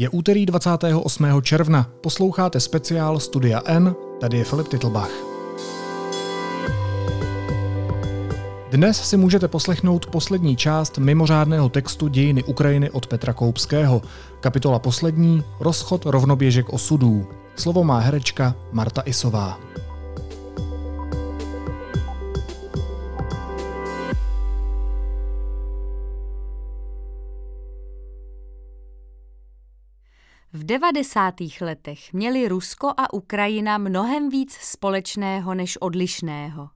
Je úterý 28. června, posloucháte speciál Studia N, tady je Filip Titlbach. Dnes si můžete poslechnout poslední část mimořádného textu Dějiny Ukrajiny od Petra Koupského. Kapitola poslední Rozchod rovnoběžek osudů. Slovo má herečka Marta Isová. V 90. letech měli Rusko a Ukrajina mnohem víc společného než odlišného.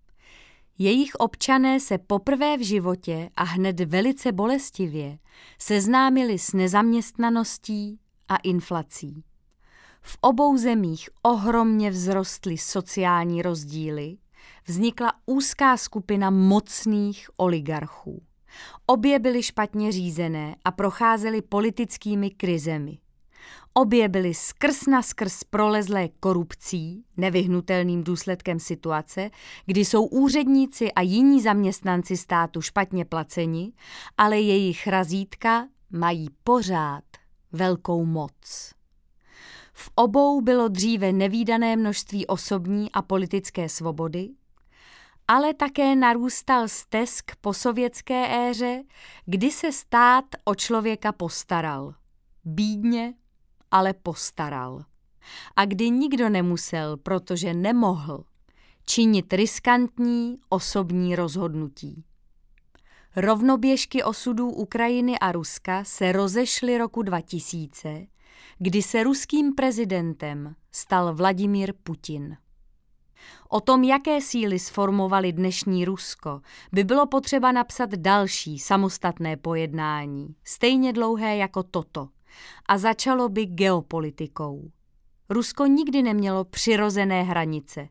Jejich občané se poprvé v životě a hned velice bolestivě seznámili s nezaměstnaností a inflací. V obou zemích ohromně vzrostly sociální rozdíly, vznikla úzká skupina mocných oligarchů. Obě byly špatně řízené a procházely politickými krizemi. Obě byly skrz na skrz prolezlé korupcí, nevyhnutelným důsledkem situace, kdy jsou úředníci a jiní zaměstnanci státu špatně placeni, ale jejich razítka mají pořád velkou moc. V obou bylo dříve nevýdané množství osobní a politické svobody, ale také narůstal stesk po sovětské éře, kdy se stát o člověka postaral. Bídně, ale postaral. A kdy nikdo nemusel, protože nemohl, činit riskantní osobní rozhodnutí. Rovnoběžky osudů Ukrajiny a Ruska se rozešly roku 2000, kdy se ruským prezidentem stal Vladimír Putin. O tom, jaké síly sformovali dnešní Rusko, by bylo potřeba napsat další samostatné pojednání, stejně dlouhé jako toto – a začalo by geopolitikou. Rusko nikdy nemělo přirozené hranice.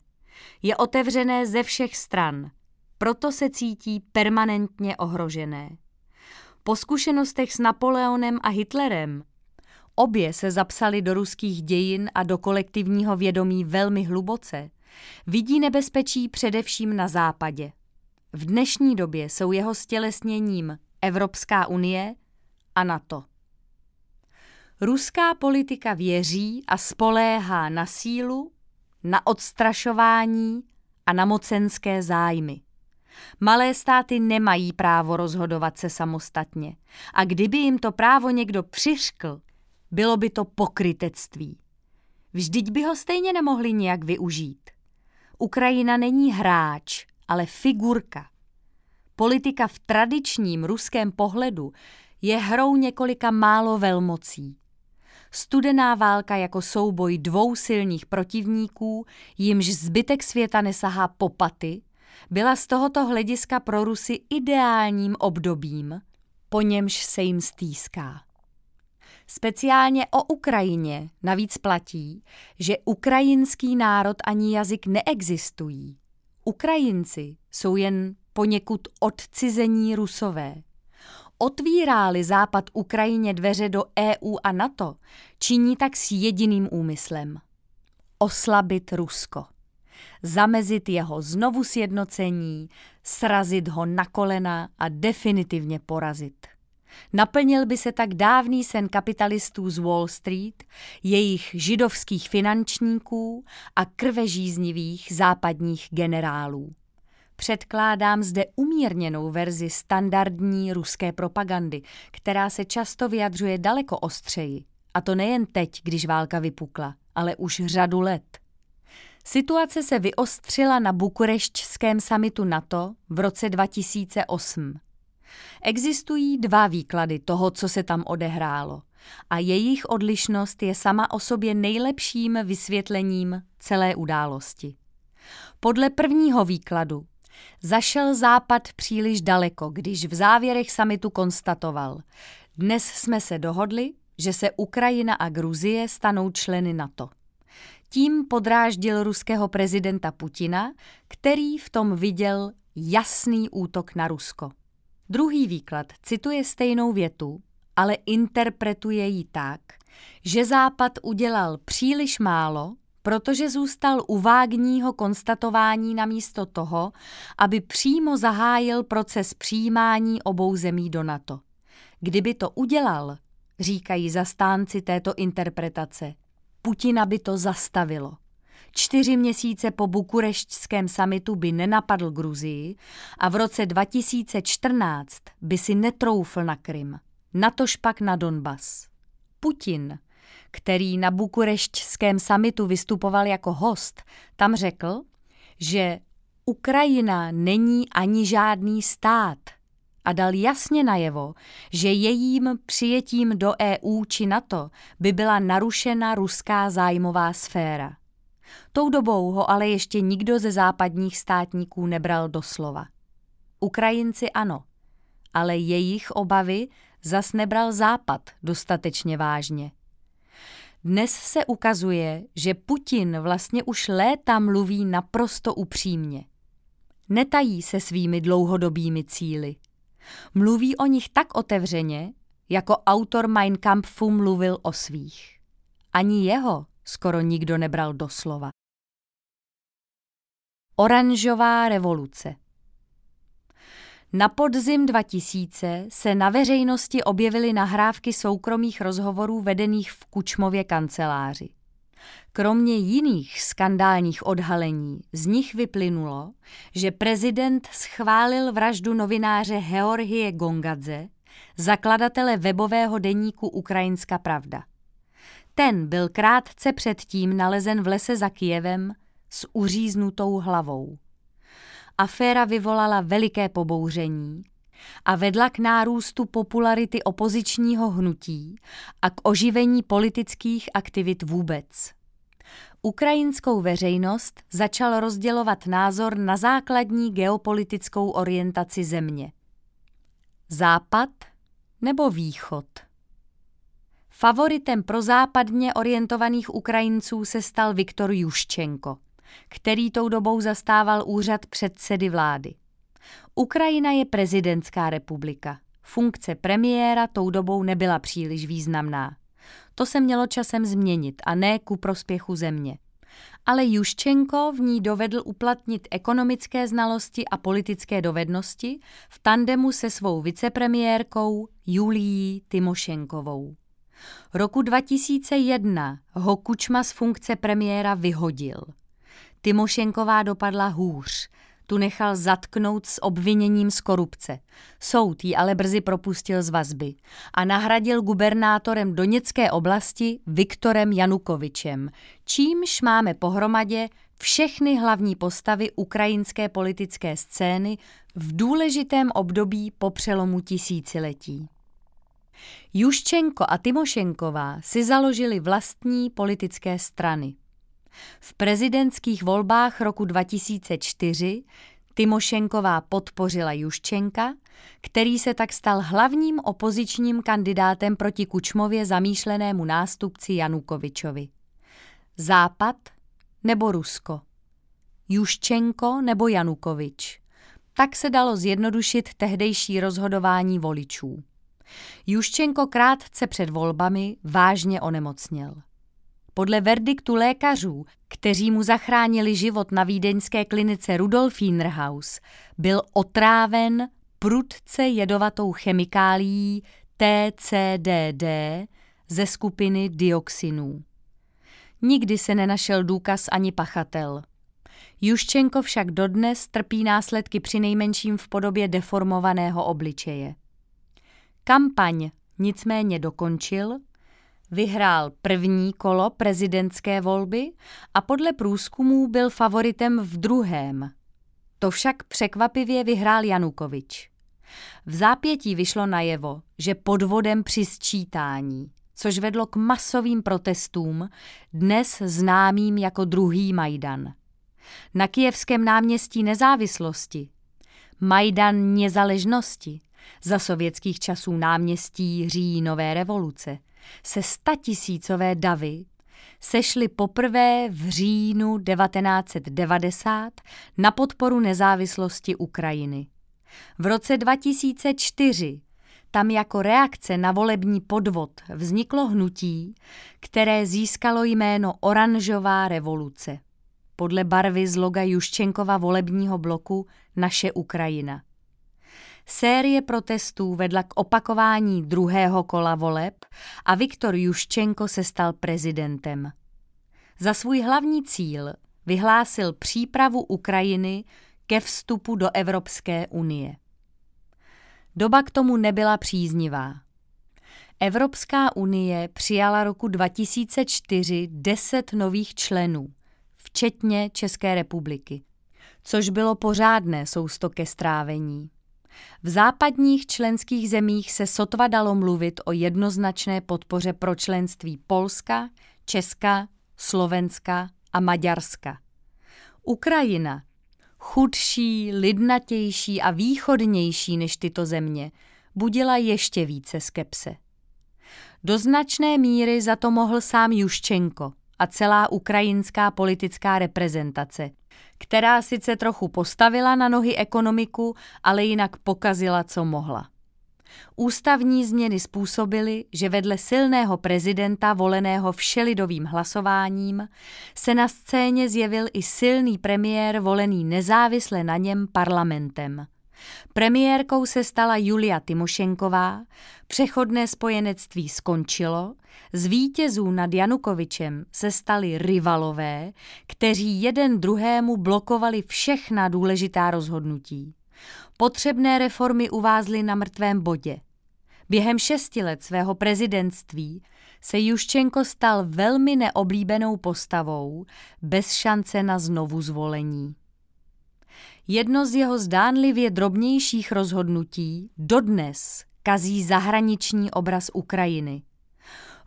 Je otevřené ze všech stran, proto se cítí permanentně ohrožené. Po zkušenostech s Napoleonem a Hitlerem obě se zapsali do ruských dějin a do kolektivního vědomí velmi hluboce, vidí nebezpečí především na západě. V dnešní době jsou jeho stělesněním Evropská unie a NATO. Ruská politika věří a spoléhá na sílu, na odstrašování a na mocenské zájmy. Malé státy nemají právo rozhodovat se samostatně a kdyby jim to právo někdo přiškl, bylo by to pokrytectví. Vždyť by ho stejně nemohli nějak využít. Ukrajina není hráč, ale figurka. Politika v tradičním ruském pohledu je hrou několika málo velmocí. Studená válka jako souboj dvou silných protivníků, jimž zbytek světa nesahá popaty, byla z tohoto hlediska pro Rusy ideálním obdobím, po němž se jim stýská. Speciálně o Ukrajině navíc platí, že ukrajinský národ ani jazyk neexistují. Ukrajinci jsou jen poněkud odcizení rusové. Otvíráli Západ Ukrajině dveře do EU a NATO, činí tak s jediným úmyslem. Oslabit Rusko. Zamezit jeho znovu sjednocení, srazit ho na kolena a definitivně porazit. Naplnil by se tak dávný sen kapitalistů z Wall Street, jejich židovských finančníků a krvežíznivých západních generálů. Předkládám zde umírněnou verzi standardní ruské propagandy, která se často vyjadřuje daleko ostřeji. A to nejen teď, když válka vypukla, ale už řadu let. Situace se vyostřila na bukurešťském samitu NATO v roce 2008. Existují dva výklady toho, co se tam odehrálo, a jejich odlišnost je sama o sobě nejlepším vysvětlením celé události. Podle prvního výkladu Zašel Západ příliš daleko, když v závěrech samitu konstatoval, dnes jsme se dohodli, že se Ukrajina a Gruzie stanou členy NATO. Tím podráždil ruského prezidenta Putina, který v tom viděl jasný útok na Rusko. Druhý výklad cituje stejnou větu, ale interpretuje ji tak, že Západ udělal příliš málo protože zůstal u vágního konstatování namísto toho, aby přímo zahájil proces přijímání obou zemí do NATO. Kdyby to udělal, říkají zastánci této interpretace. Putina by to zastavilo. Čtyři měsíce po bukureštském samitu by nenapadl Gruzii a v roce 2014 by si netroufl na Krym, natož pak na Donbas. Putin, který na bukureštském samitu vystupoval jako host, tam řekl, že Ukrajina není ani žádný stát a dal jasně najevo, že jejím přijetím do EU či NATO by byla narušena ruská zájmová sféra. Tou dobou ho ale ještě nikdo ze západních státníků nebral doslova. Ukrajinci ano, ale jejich obavy zas nebral Západ dostatečně vážně. Dnes se ukazuje, že Putin vlastně už léta mluví naprosto upřímně. Netají se svými dlouhodobými cíly. Mluví o nich tak otevřeně, jako autor Mein Kampfu mluvil o svých. Ani jeho skoro nikdo nebral doslova. Oranžová revoluce na podzim 2000 se na veřejnosti objevily nahrávky soukromých rozhovorů vedených v Kučmově kanceláři. Kromě jiných skandálních odhalení z nich vyplynulo, že prezident schválil vraždu novináře Georgie Gongadze, zakladatele webového deníku Ukrajinská pravda. Ten byl krátce předtím nalezen v lese za Kijevem s uříznutou hlavou. Aféra vyvolala veliké pobouření a vedla k nárůstu popularity opozičního hnutí a k oživení politických aktivit vůbec. Ukrajinskou veřejnost začal rozdělovat názor na základní geopolitickou orientaci země. Západ nebo východ? Favoritem pro západně orientovaných Ukrajinců se stal Viktor Juščenko, který tou dobou zastával úřad předsedy vlády. Ukrajina je prezidentská republika. Funkce premiéra tou dobou nebyla příliš významná. To se mělo časem změnit a ne ku prospěchu země. Ale Juščenko v ní dovedl uplatnit ekonomické znalosti a politické dovednosti v tandemu se svou vicepremiérkou Julií Timošenkovou. Roku 2001 ho Kučma z funkce premiéra vyhodil. Timošenková dopadla hůř – tu nechal zatknout s obviněním z korupce. Soud ji ale brzy propustil z vazby a nahradil gubernátorem Doněcké oblasti Viktorem Janukovičem, čímž máme pohromadě všechny hlavní postavy ukrajinské politické scény v důležitém období po přelomu tisíciletí. Juščenko a Timošenková si založili vlastní politické strany. V prezidentských volbách roku 2004 Timošenková podpořila Juščenka, který se tak stal hlavním opozičním kandidátem proti Kučmově zamýšlenému nástupci Janukovičovi. Západ nebo Rusko? Juščenko nebo Janukovič? Tak se dalo zjednodušit tehdejší rozhodování voličů. Juščenko krátce před volbami vážně onemocněl. Podle verdiktu lékařů, kteří mu zachránili život na vídeňské klinice Rudolfingerhaus, byl otráven prudce jedovatou chemikálií TCDD ze skupiny dioxinů. Nikdy se nenašel důkaz ani pachatel. Juščenko však dodnes trpí následky přinejmenším v podobě deformovaného obličeje. Kampaň nicméně dokončil Vyhrál první kolo prezidentské volby a podle průzkumů byl favoritem v druhém. To však překvapivě vyhrál Janukovič. V zápětí vyšlo najevo, že podvodem při sčítání, což vedlo k masovým protestům, dnes známým jako druhý Majdan. Na kijevském náměstí nezávislosti, Majdan nezaležnosti, za sovětských časů náměstí říjnové revoluce – se statisícové davy sešly poprvé v říjnu 1990 na podporu nezávislosti Ukrajiny. V roce 2004 tam jako reakce na volební podvod vzniklo hnutí, které získalo jméno Oranžová revoluce. Podle barvy z loga Juščenkova volebního bloku Naše Ukrajina. Série protestů vedla k opakování druhého kola voleb a Viktor Juščenko se stal prezidentem. Za svůj hlavní cíl vyhlásil přípravu Ukrajiny ke vstupu do Evropské unie. Doba k tomu nebyla příznivá. Evropská unie přijala roku 2004 deset nových členů, včetně České republiky, což bylo pořádné sousto ke strávení. V západních členských zemích se sotva dalo mluvit o jednoznačné podpoře pro členství Polska, Česka, Slovenska a Maďarska. Ukrajina, chudší, lidnatější a východnější než tyto země, budila ještě více skepse. Do značné míry za to mohl sám Juščenko a celá ukrajinská politická reprezentace, která sice trochu postavila na nohy ekonomiku, ale jinak pokazila, co mohla. Ústavní změny způsobily, že vedle silného prezidenta voleného všelidovým hlasováním se na scéně zjevil i silný premiér volený nezávisle na něm parlamentem. Premiérkou se stala Julia Timošenková, přechodné spojenectví skončilo, z vítězů nad Janukovičem se stali rivalové, kteří jeden druhému blokovali všechna důležitá rozhodnutí. Potřebné reformy uvázly na mrtvém bodě. Během šesti let svého prezidentství se Juščenko stal velmi neoblíbenou postavou, bez šance na znovu zvolení. Jedno z jeho zdánlivě drobnějších rozhodnutí dodnes kazí zahraniční obraz Ukrajiny.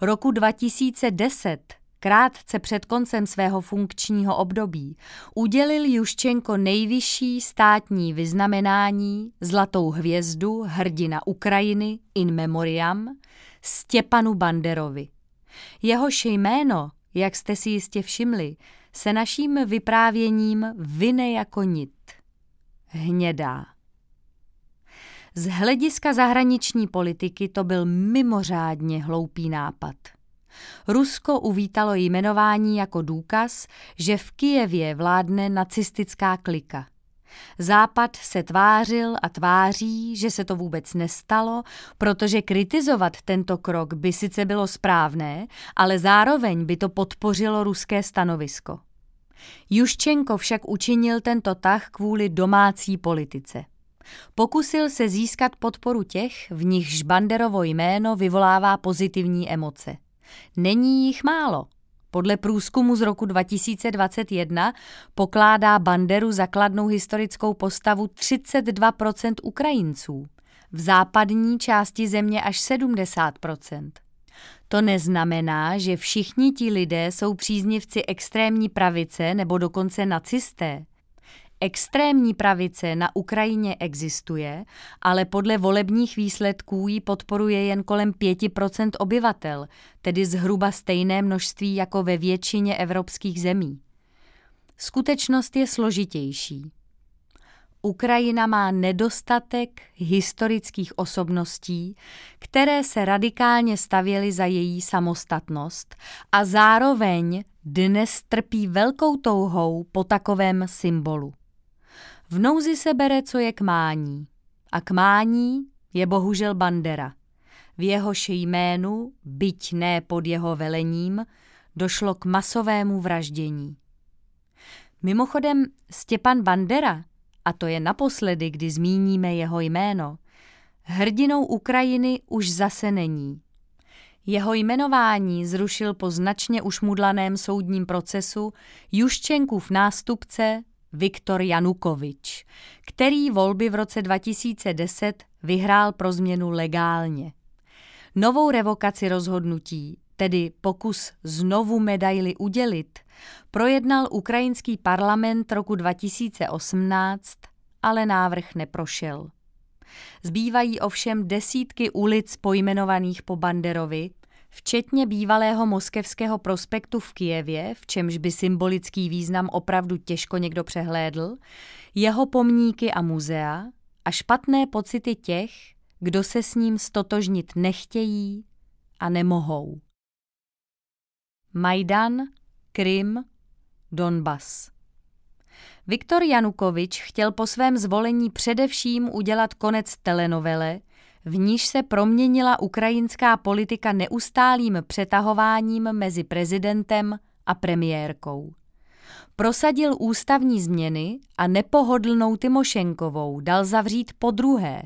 Roku 2010 krátce před koncem svého funkčního období udělil Juščenko nejvyšší státní vyznamenání Zlatou hvězdu hrdina Ukrajiny in memoriam Stěpanu Banderovi. Jehož jméno, jak jste si jistě všimli, se naším vyprávěním vyne jako nit. Hnědá. Z hlediska zahraniční politiky to byl mimořádně hloupý nápad. Rusko uvítalo jmenování jako důkaz, že v Kijevě vládne nacistická klika. Západ se tvářil a tváří, že se to vůbec nestalo, protože kritizovat tento krok by sice bylo správné, ale zároveň by to podpořilo ruské stanovisko. Juščenko však učinil tento tah kvůli domácí politice. Pokusil se získat podporu těch, v nichž Banderovo jméno vyvolává pozitivní emoce. Není jich málo. Podle průzkumu z roku 2021 pokládá Banderu zakladnou historickou postavu 32% Ukrajinců, v západní části země až 70%. To neznamená, že všichni ti lidé jsou příznivci extrémní pravice nebo dokonce nacisté. Extrémní pravice na Ukrajině existuje, ale podle volebních výsledků ji podporuje jen kolem 5% obyvatel, tedy zhruba stejné množství jako ve většině evropských zemí. Skutečnost je složitější. Ukrajina má nedostatek historických osobností, které se radikálně stavěly za její samostatnost a zároveň dnes trpí velkou touhou po takovém symbolu. V nouzi se bere, co je kmání. A kmání je bohužel Bandera. V jehož jménu, byť ne pod jeho velením, došlo k masovému vraždění. Mimochodem, Stěpan Bandera, a to je naposledy, kdy zmíníme jeho jméno, hrdinou Ukrajiny už zase není. Jeho jmenování zrušil po značně ušmudlaném soudním procesu Juščenkův nástupce Viktor Janukovič, který volby v roce 2010 vyhrál pro změnu legálně. Novou revokaci rozhodnutí, tedy pokus znovu medaily udělit, projednal ukrajinský parlament roku 2018, ale návrh neprošel. Zbývají ovšem desítky ulic pojmenovaných po Banderovi, včetně bývalého moskevského prospektu v Kijevě, v čemž by symbolický význam opravdu těžko někdo přehlédl, jeho pomníky a muzea a špatné pocity těch, kdo se s ním stotožnit nechtějí a nemohou. Majdan, Krym, Donbas. Viktor Janukovič chtěl po svém zvolení především udělat konec telenovele, v níž se proměnila ukrajinská politika neustálým přetahováním mezi prezidentem a premiérkou. Prosadil ústavní změny a nepohodlnou Timošenkovou dal zavřít po druhé,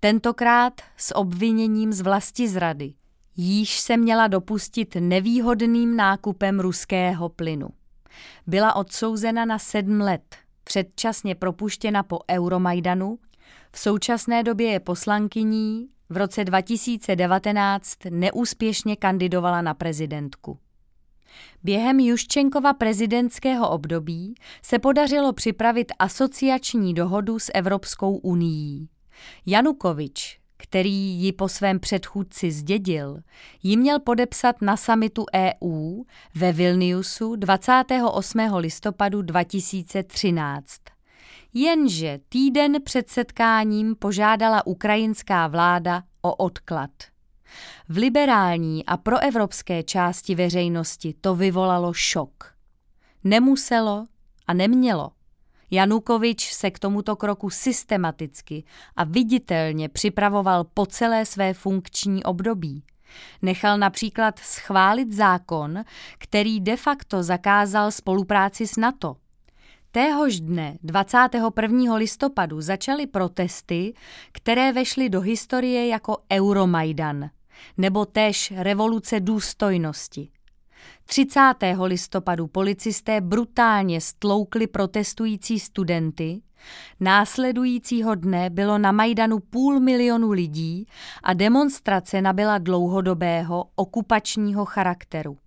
tentokrát s obviněním z vlasti zrady, jíž se měla dopustit nevýhodným nákupem ruského plynu. Byla odsouzena na sedm let, předčasně propuštěna po Euromajdanu, v současné době je poslankyní, v roce 2019 neúspěšně kandidovala na prezidentku. Během Juščenkova prezidentského období se podařilo připravit asociační dohodu s Evropskou unií. Janukovič, který ji po svém předchůdci zdědil, ji měl podepsat na samitu EU ve Vilniusu 28. listopadu 2013. Jenže týden před setkáním požádala ukrajinská vláda o odklad. V liberální a proevropské části veřejnosti to vyvolalo šok. Nemuselo a nemělo. Janukovič se k tomuto kroku systematicky a viditelně připravoval po celé své funkční období. Nechal například schválit zákon, který de facto zakázal spolupráci s NATO. Téhož dne, 21. listopadu, začaly protesty, které vešly do historie jako Euromajdan, nebo též revoluce důstojnosti. 30. listopadu policisté brutálně stloukli protestující studenty, následujícího dne bylo na Majdanu půl milionu lidí a demonstrace nabyla dlouhodobého okupačního charakteru.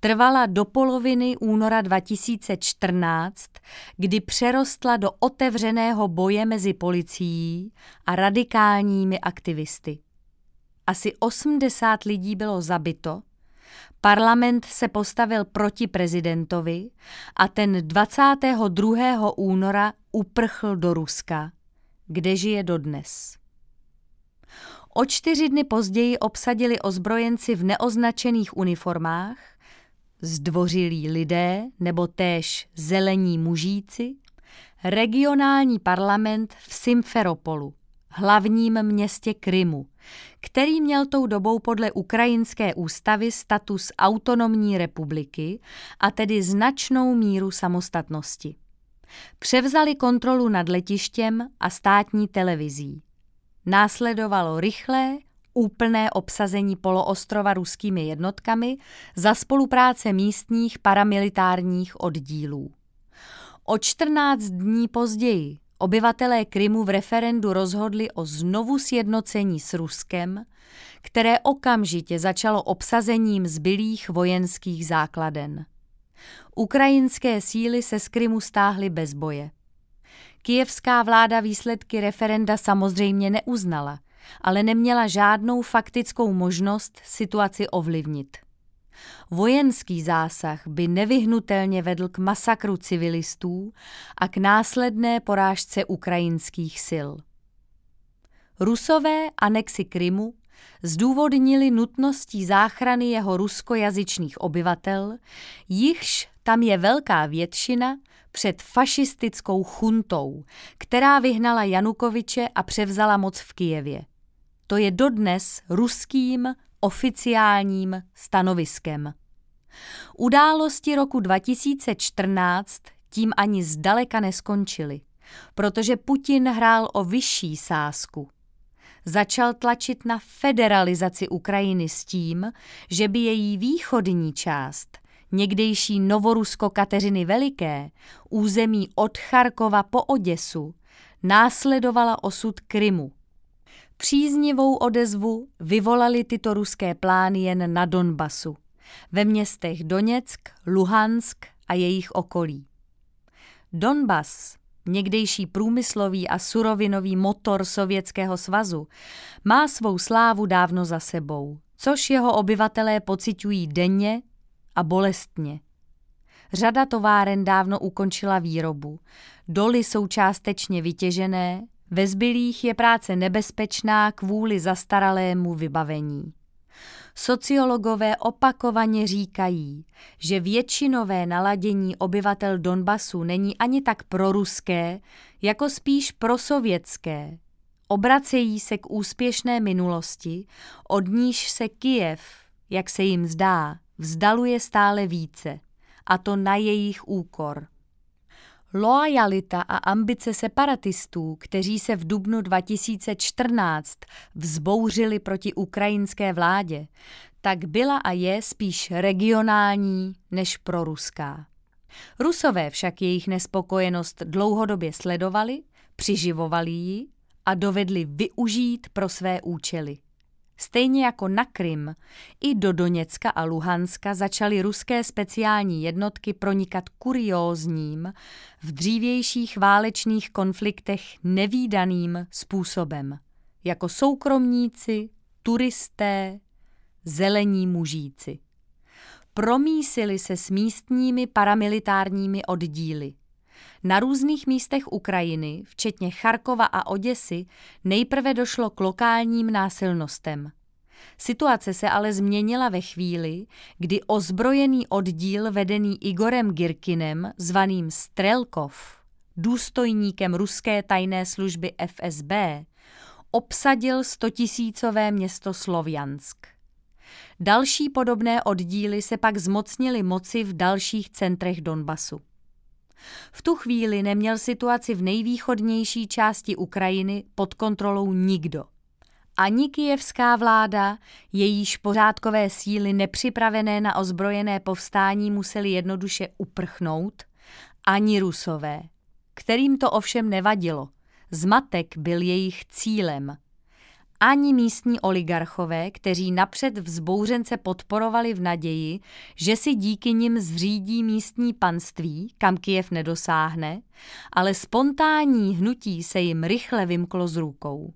Trvala do poloviny února 2014, kdy přerostla do otevřeného boje mezi policií a radikálními aktivisty. Asi 80 lidí bylo zabito, Parlament se postavil proti prezidentovi a ten 22. února uprchl do Ruska, kde žije dodnes. O čtyři dny později obsadili ozbrojenci v neoznačených uniformách, zdvořilí lidé nebo též zelení mužíci, regionální parlament v Simferopolu, hlavním městě Krymu, který měl tou dobou podle ukrajinské ústavy status autonomní republiky a tedy značnou míru samostatnosti. Převzali kontrolu nad letištěm a státní televizí. Následovalo rychlé, úplné obsazení poloostrova ruskými jednotkami za spolupráce místních paramilitárních oddílů. O 14 dní později Obyvatelé Krymu v referendu rozhodli o znovu sjednocení s Ruskem, které okamžitě začalo obsazením zbylých vojenských základen. Ukrajinské síly se z Krymu stáhly bez boje. Kijevská vláda výsledky referenda samozřejmě neuznala, ale neměla žádnou faktickou možnost situaci ovlivnit. Vojenský zásah by nevyhnutelně vedl k masakru civilistů a k následné porážce ukrajinských sil. Rusové anexi Krymu zdůvodnili nutností záchrany jeho ruskojazyčných obyvatel, jichž tam je velká většina před fašistickou chuntou, která vyhnala Janukoviče a převzala moc v Kijevě. To je dodnes ruským oficiálním stanoviskem. Události roku 2014 tím ani zdaleka neskončily, protože Putin hrál o vyšší sázku. Začal tlačit na federalizaci Ukrajiny s tím, že by její východní část, někdejší Novorusko Kateřiny Veliké, území od Charkova po Oděsu, následovala osud Krymu. Příznivou odezvu vyvolaly tyto ruské plány jen na Donbasu, ve městech Doněck, Luhansk a jejich okolí. Donbas, někdejší průmyslový a surovinový motor Sovětského svazu, má svou slávu dávno za sebou, což jeho obyvatelé pociťují denně a bolestně. Řada továren dávno ukončila výrobu, doly jsou částečně vytěžené, ve zbylých je práce nebezpečná kvůli zastaralému vybavení. Sociologové opakovaně říkají, že většinové naladění obyvatel Donbasu není ani tak proruské, jako spíš prosovětské. Obracejí se k úspěšné minulosti, od níž se Kijev, jak se jim zdá, vzdaluje stále více, a to na jejich úkor. Loajalita a ambice separatistů, kteří se v dubnu 2014 vzbouřili proti ukrajinské vládě, tak byla a je spíš regionální než proruská. Rusové však jejich nespokojenost dlouhodobě sledovali, přiživovali ji a dovedli využít pro své účely. Stejně jako na Krym, i do Doněcka a Luhanska začaly ruské speciální jednotky pronikat kuriózním, v dřívějších válečných konfliktech nevýdaným způsobem, jako soukromníci, turisté, zelení mužíci. Promísili se s místními paramilitárními oddíly. Na různých místech Ukrajiny, včetně Charkova a Oděsy, nejprve došlo k lokálním násilnostem. Situace se ale změnila ve chvíli, kdy ozbrojený oddíl vedený Igorem Girkinem, zvaným Strelkov, důstojníkem ruské tajné služby FSB, obsadil stotisícové město Slovjansk. Další podobné oddíly se pak zmocnily moci v dalších centrech Donbasu. V tu chvíli neměl situaci v nejvýchodnější části Ukrajiny pod kontrolou nikdo. Ani kijevská vláda, jejíž pořádkové síly nepřipravené na ozbrojené povstání museli jednoduše uprchnout, ani rusové, kterým to ovšem nevadilo. Zmatek byl jejich cílem – ani místní oligarchové, kteří napřed vzbouřence podporovali v naději, že si díky nim zřídí místní panství, kam Kijev nedosáhne, ale spontánní hnutí se jim rychle vymklo z rukou.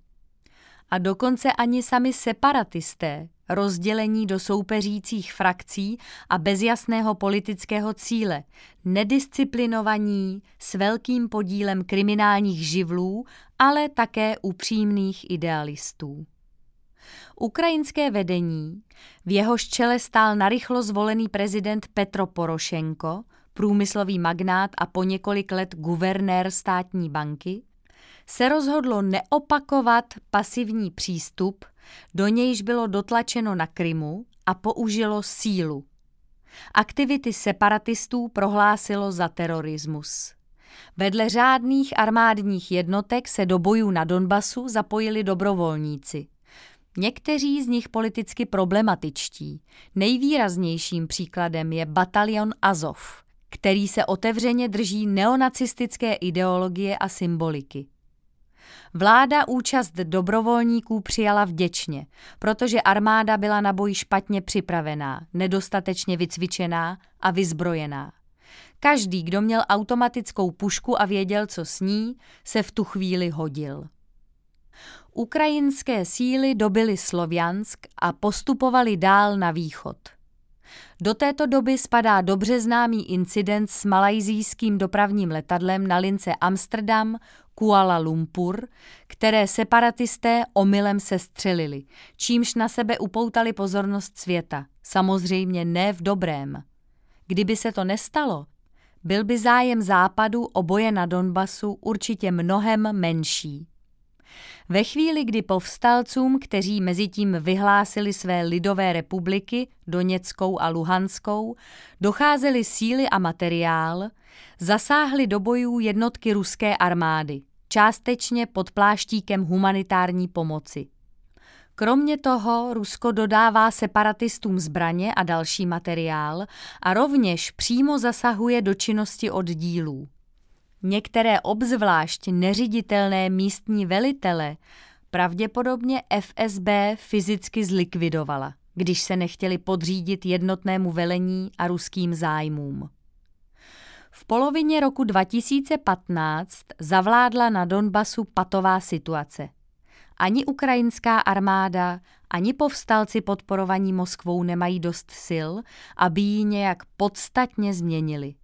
A dokonce ani sami separatisté, rozdělení do soupeřících frakcí a bez jasného politického cíle, nedisciplinovaní, s velkým podílem kriminálních živlů, ale také upřímných idealistů. Ukrajinské vedení, v jehož čele stál narychlo zvolený prezident Petro Porošenko, průmyslový magnát a po několik let guvernér státní banky, se rozhodlo neopakovat pasivní přístup, do nějž bylo dotlačeno na Krymu a použilo sílu. Aktivity separatistů prohlásilo za terorismus. Vedle řádných armádních jednotek se do bojů na Donbasu zapojili dobrovolníci. Někteří z nich politicky problematičtí. Nejvýraznějším příkladem je batalion Azov, který se otevřeně drží neonacistické ideologie a symboliky. Vláda účast dobrovolníků přijala vděčně, protože armáda byla na boj špatně připravená, nedostatečně vycvičená a vyzbrojená. Každý, kdo měl automatickou pušku a věděl, co s ní, se v tu chvíli hodil. Ukrajinské síly dobily Slovjansk a postupovali dál na východ. Do této doby spadá dobře známý incident s malajzijským dopravním letadlem na lince Amsterdam, Kuala Lumpur, které separatisté omylem se střelili, čímž na sebe upoutali pozornost světa, samozřejmě ne v dobrém. Kdyby se to nestalo, byl by zájem západu o boje na Donbasu určitě mnohem menší. Ve chvíli, kdy povstalcům, kteří mezitím vyhlásili své lidové republiky, Doněckou a Luhanskou, docházely síly a materiál, zasáhly do bojů jednotky ruské armády, částečně pod pláštíkem humanitární pomoci. Kromě toho Rusko dodává separatistům zbraně a další materiál a rovněž přímo zasahuje do činnosti oddílů. Některé obzvlášť neřiditelné místní velitele pravděpodobně FSB fyzicky zlikvidovala, když se nechtěli podřídit jednotnému velení a ruským zájmům. V polovině roku 2015 zavládla na Donbasu patová situace. Ani ukrajinská armáda, ani povstalci podporovaní Moskvou nemají dost sil, aby ji nějak podstatně změnili.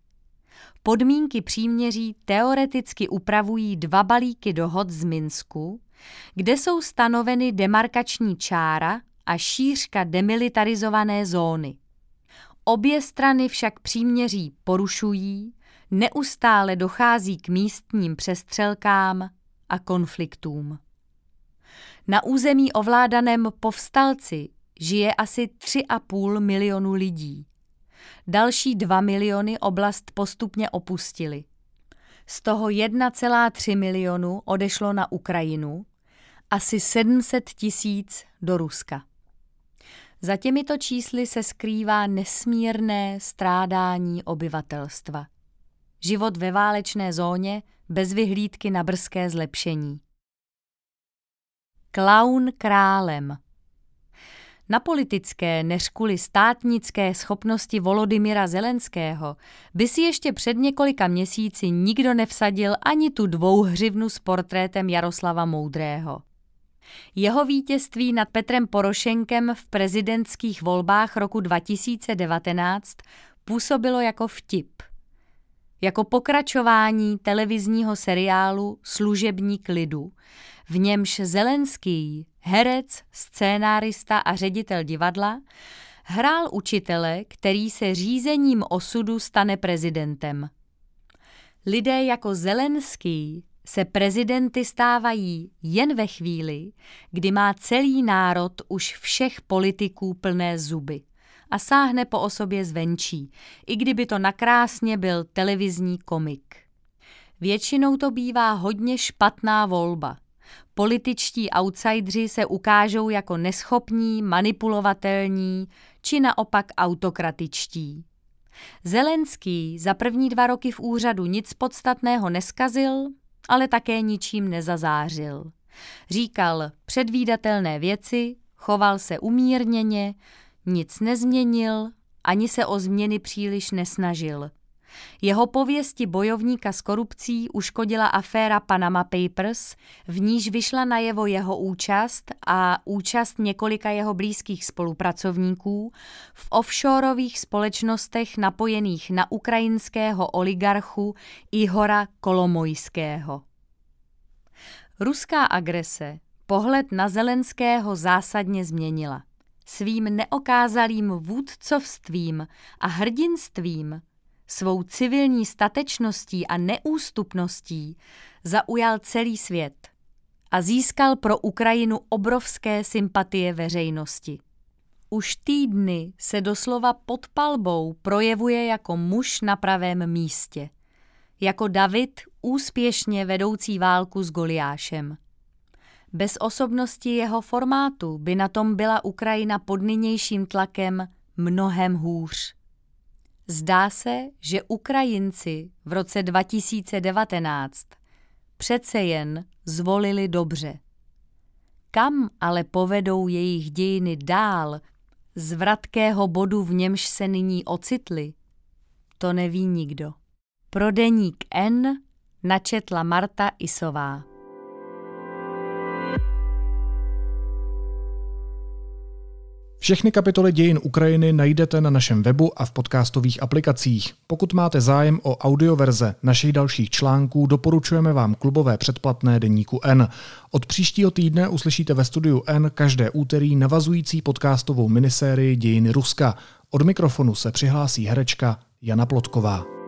Podmínky příměří teoreticky upravují dva balíky dohod z Minsku, kde jsou stanoveny demarkační čára a šířka demilitarizované zóny. Obě strany však příměří porušují, neustále dochází k místním přestřelkám a konfliktům. Na území ovládaném povstalci žije asi 3,5 milionu lidí. Další 2 miliony oblast postupně opustili. Z toho 1,3 milionu odešlo na Ukrajinu, asi 700 tisíc do Ruska. Za těmito čísly se skrývá nesmírné strádání obyvatelstva. Život ve válečné zóně bez vyhlídky na brzké zlepšení. Klaun králem na politické než kvůli státnické schopnosti Volodymyra Zelenského by si ještě před několika měsíci nikdo nevsadil ani tu dvouhřivnu s portrétem Jaroslava Moudrého. Jeho vítězství nad Petrem Porošenkem v prezidentských volbách roku 2019 působilo jako vtip. Jako pokračování televizního seriálu Služebník lidu, v němž Zelenský, herec, scénárista a ředitel divadla, hrál učitele, který se řízením osudu stane prezidentem. Lidé jako Zelenský se prezidenty stávají jen ve chvíli, kdy má celý národ už všech politiků plné zuby a sáhne po osobě zvenčí, i kdyby to nakrásně byl televizní komik. Většinou to bývá hodně špatná volba. Političtí outsidři se ukážou jako neschopní, manipulovatelní či naopak autokratičtí. Zelenský za první dva roky v úřadu nic podstatného neskazil, ale také ničím nezazářil. Říkal předvídatelné věci, choval se umírněně, nic nezměnil, ani se o změny příliš nesnažil. Jeho pověsti bojovníka s korupcí uškodila aféra Panama Papers, v níž vyšla najevo jeho účast a účast několika jeho blízkých spolupracovníků v offshoreových společnostech napojených na ukrajinského oligarchu Ihora Kolomojského. Ruská agrese pohled na Zelenského zásadně změnila. Svým neokázalým vůdcovstvím a hrdinstvím svou civilní statečností a neústupností zaujal celý svět a získal pro Ukrajinu obrovské sympatie veřejnosti. Už týdny se doslova pod palbou projevuje jako muž na pravém místě. Jako David úspěšně vedoucí válku s Goliášem. Bez osobnosti jeho formátu by na tom byla Ukrajina pod nynějším tlakem mnohem hůř. Zdá se, že Ukrajinci v roce 2019 přece jen zvolili dobře. Kam ale povedou jejich dějiny dál, z vratkého bodu, v němž se nyní ocitli, to neví nikdo. Pro deník N načetla Marta Isová. Všechny kapitoly dějin Ukrajiny najdete na našem webu a v podcastových aplikacích. Pokud máte zájem o audioverze našich dalších článků, doporučujeme vám klubové předplatné deníku N. Od příštího týdne uslyšíte ve studiu N každé úterý navazující podcastovou minisérii Dějiny Ruska. Od mikrofonu se přihlásí herečka Jana Plotková.